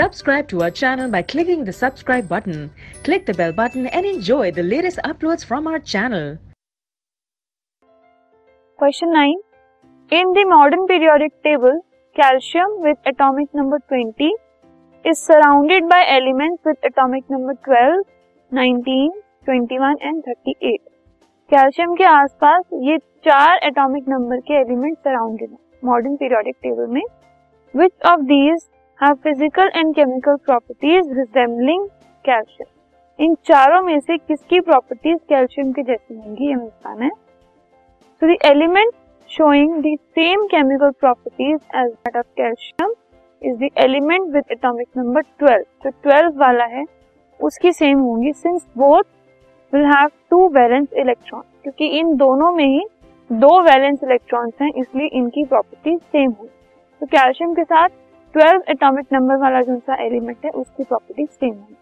Subscribe to our channel by clicking the subscribe button. Click the bell button and enjoy the latest uploads from our channel. Question 9. In the modern periodic table, calcium with atomic number 20 is surrounded by elements with atomic number 12, 19, 21 and 38. Calcium के आसपास ये चार atomic number के element surrounded हैं modern periodic table में which of these have physical and chemical properties resembling calcium इन चारों में से किसकी प्रॉपर्टीज़ कैल्शियम की जैसी होंगी? ये बताना है। So the element showing the same chemical properties as that of calcium is the element with atomic number 12 जो 12 वाला है। उसकी सेम होंगी since both will have two valence electron क्योंकि इन दोनों में ही दो वैलेंस इलेक्ट्रॉन्स हैं, इसलिए इनकी प्रॉपर्टी सेम होगी। तो कैल्शियम के साथ 12 एटॉमिक नंबर वाला जो सा एलिमेंट है उसकी प्रॉपर्टी सेम होगी